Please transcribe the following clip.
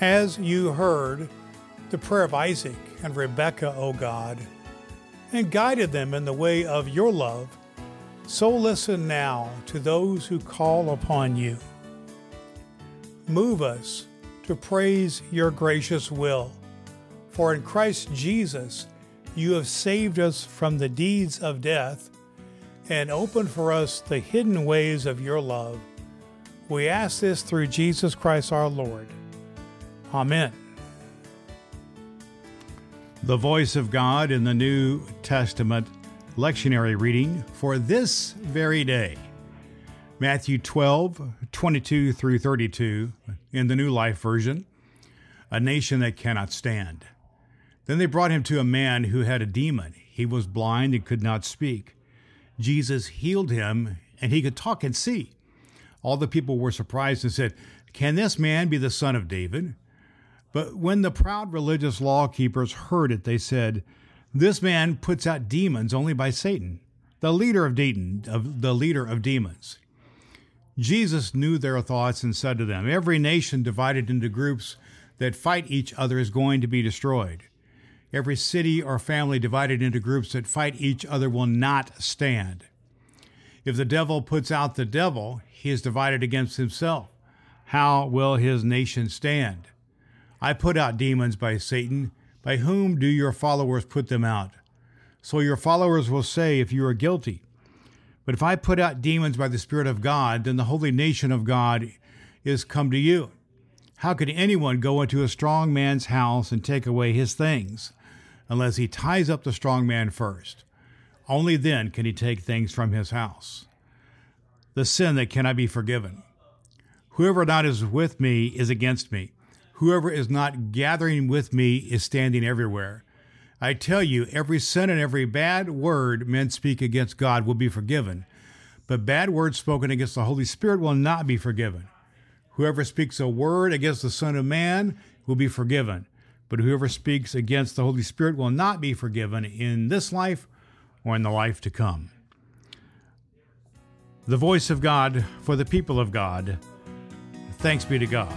As you heard the prayer of Isaac and Rebekah, O God, and guided them in the way of your love, so listen now to those who call upon you. Move us to praise your gracious will, for in Christ Jesus you have saved us from the deeds of death and opened for us the hidden ways of your love. We ask this through Jesus Christ our Lord. Amen. The voice of God in the New Testament lectionary reading for this very day. Matthew 12, 22 through 32 in the New Life Version. A nation that cannot stand. Then they brought him to a man who had a demon. He was blind and could not speak. Jesus healed him, and he could talk and see. All the people were surprised and said, Can this man be the son of David? But when the proud religious law keepers heard it, they said, This man puts out demons only by Satan, the leader of, de- of the leader of demons. Jesus knew their thoughts and said to them, Every nation divided into groups that fight each other is going to be destroyed. Every city or family divided into groups that fight each other will not stand. If the devil puts out the devil, he is divided against himself. How will his nation stand? I put out demons by Satan. By whom do your followers put them out? So your followers will say if you are guilty. But if I put out demons by the Spirit of God, then the holy nation of God is come to you. How could anyone go into a strong man's house and take away his things, unless he ties up the strong man first? Only then can he take things from his house. The sin that cannot be forgiven. Whoever not is with me is against me Whoever is not gathering with me is standing everywhere. I tell you, every sin and every bad word men speak against God will be forgiven, but bad words spoken against the Holy Spirit will not be forgiven. Whoever speaks a word against the Son of Man will be forgiven, but whoever speaks against the Holy Spirit will not be forgiven in this life or in the life to come. The voice of God for the people of God. Thanks be to God.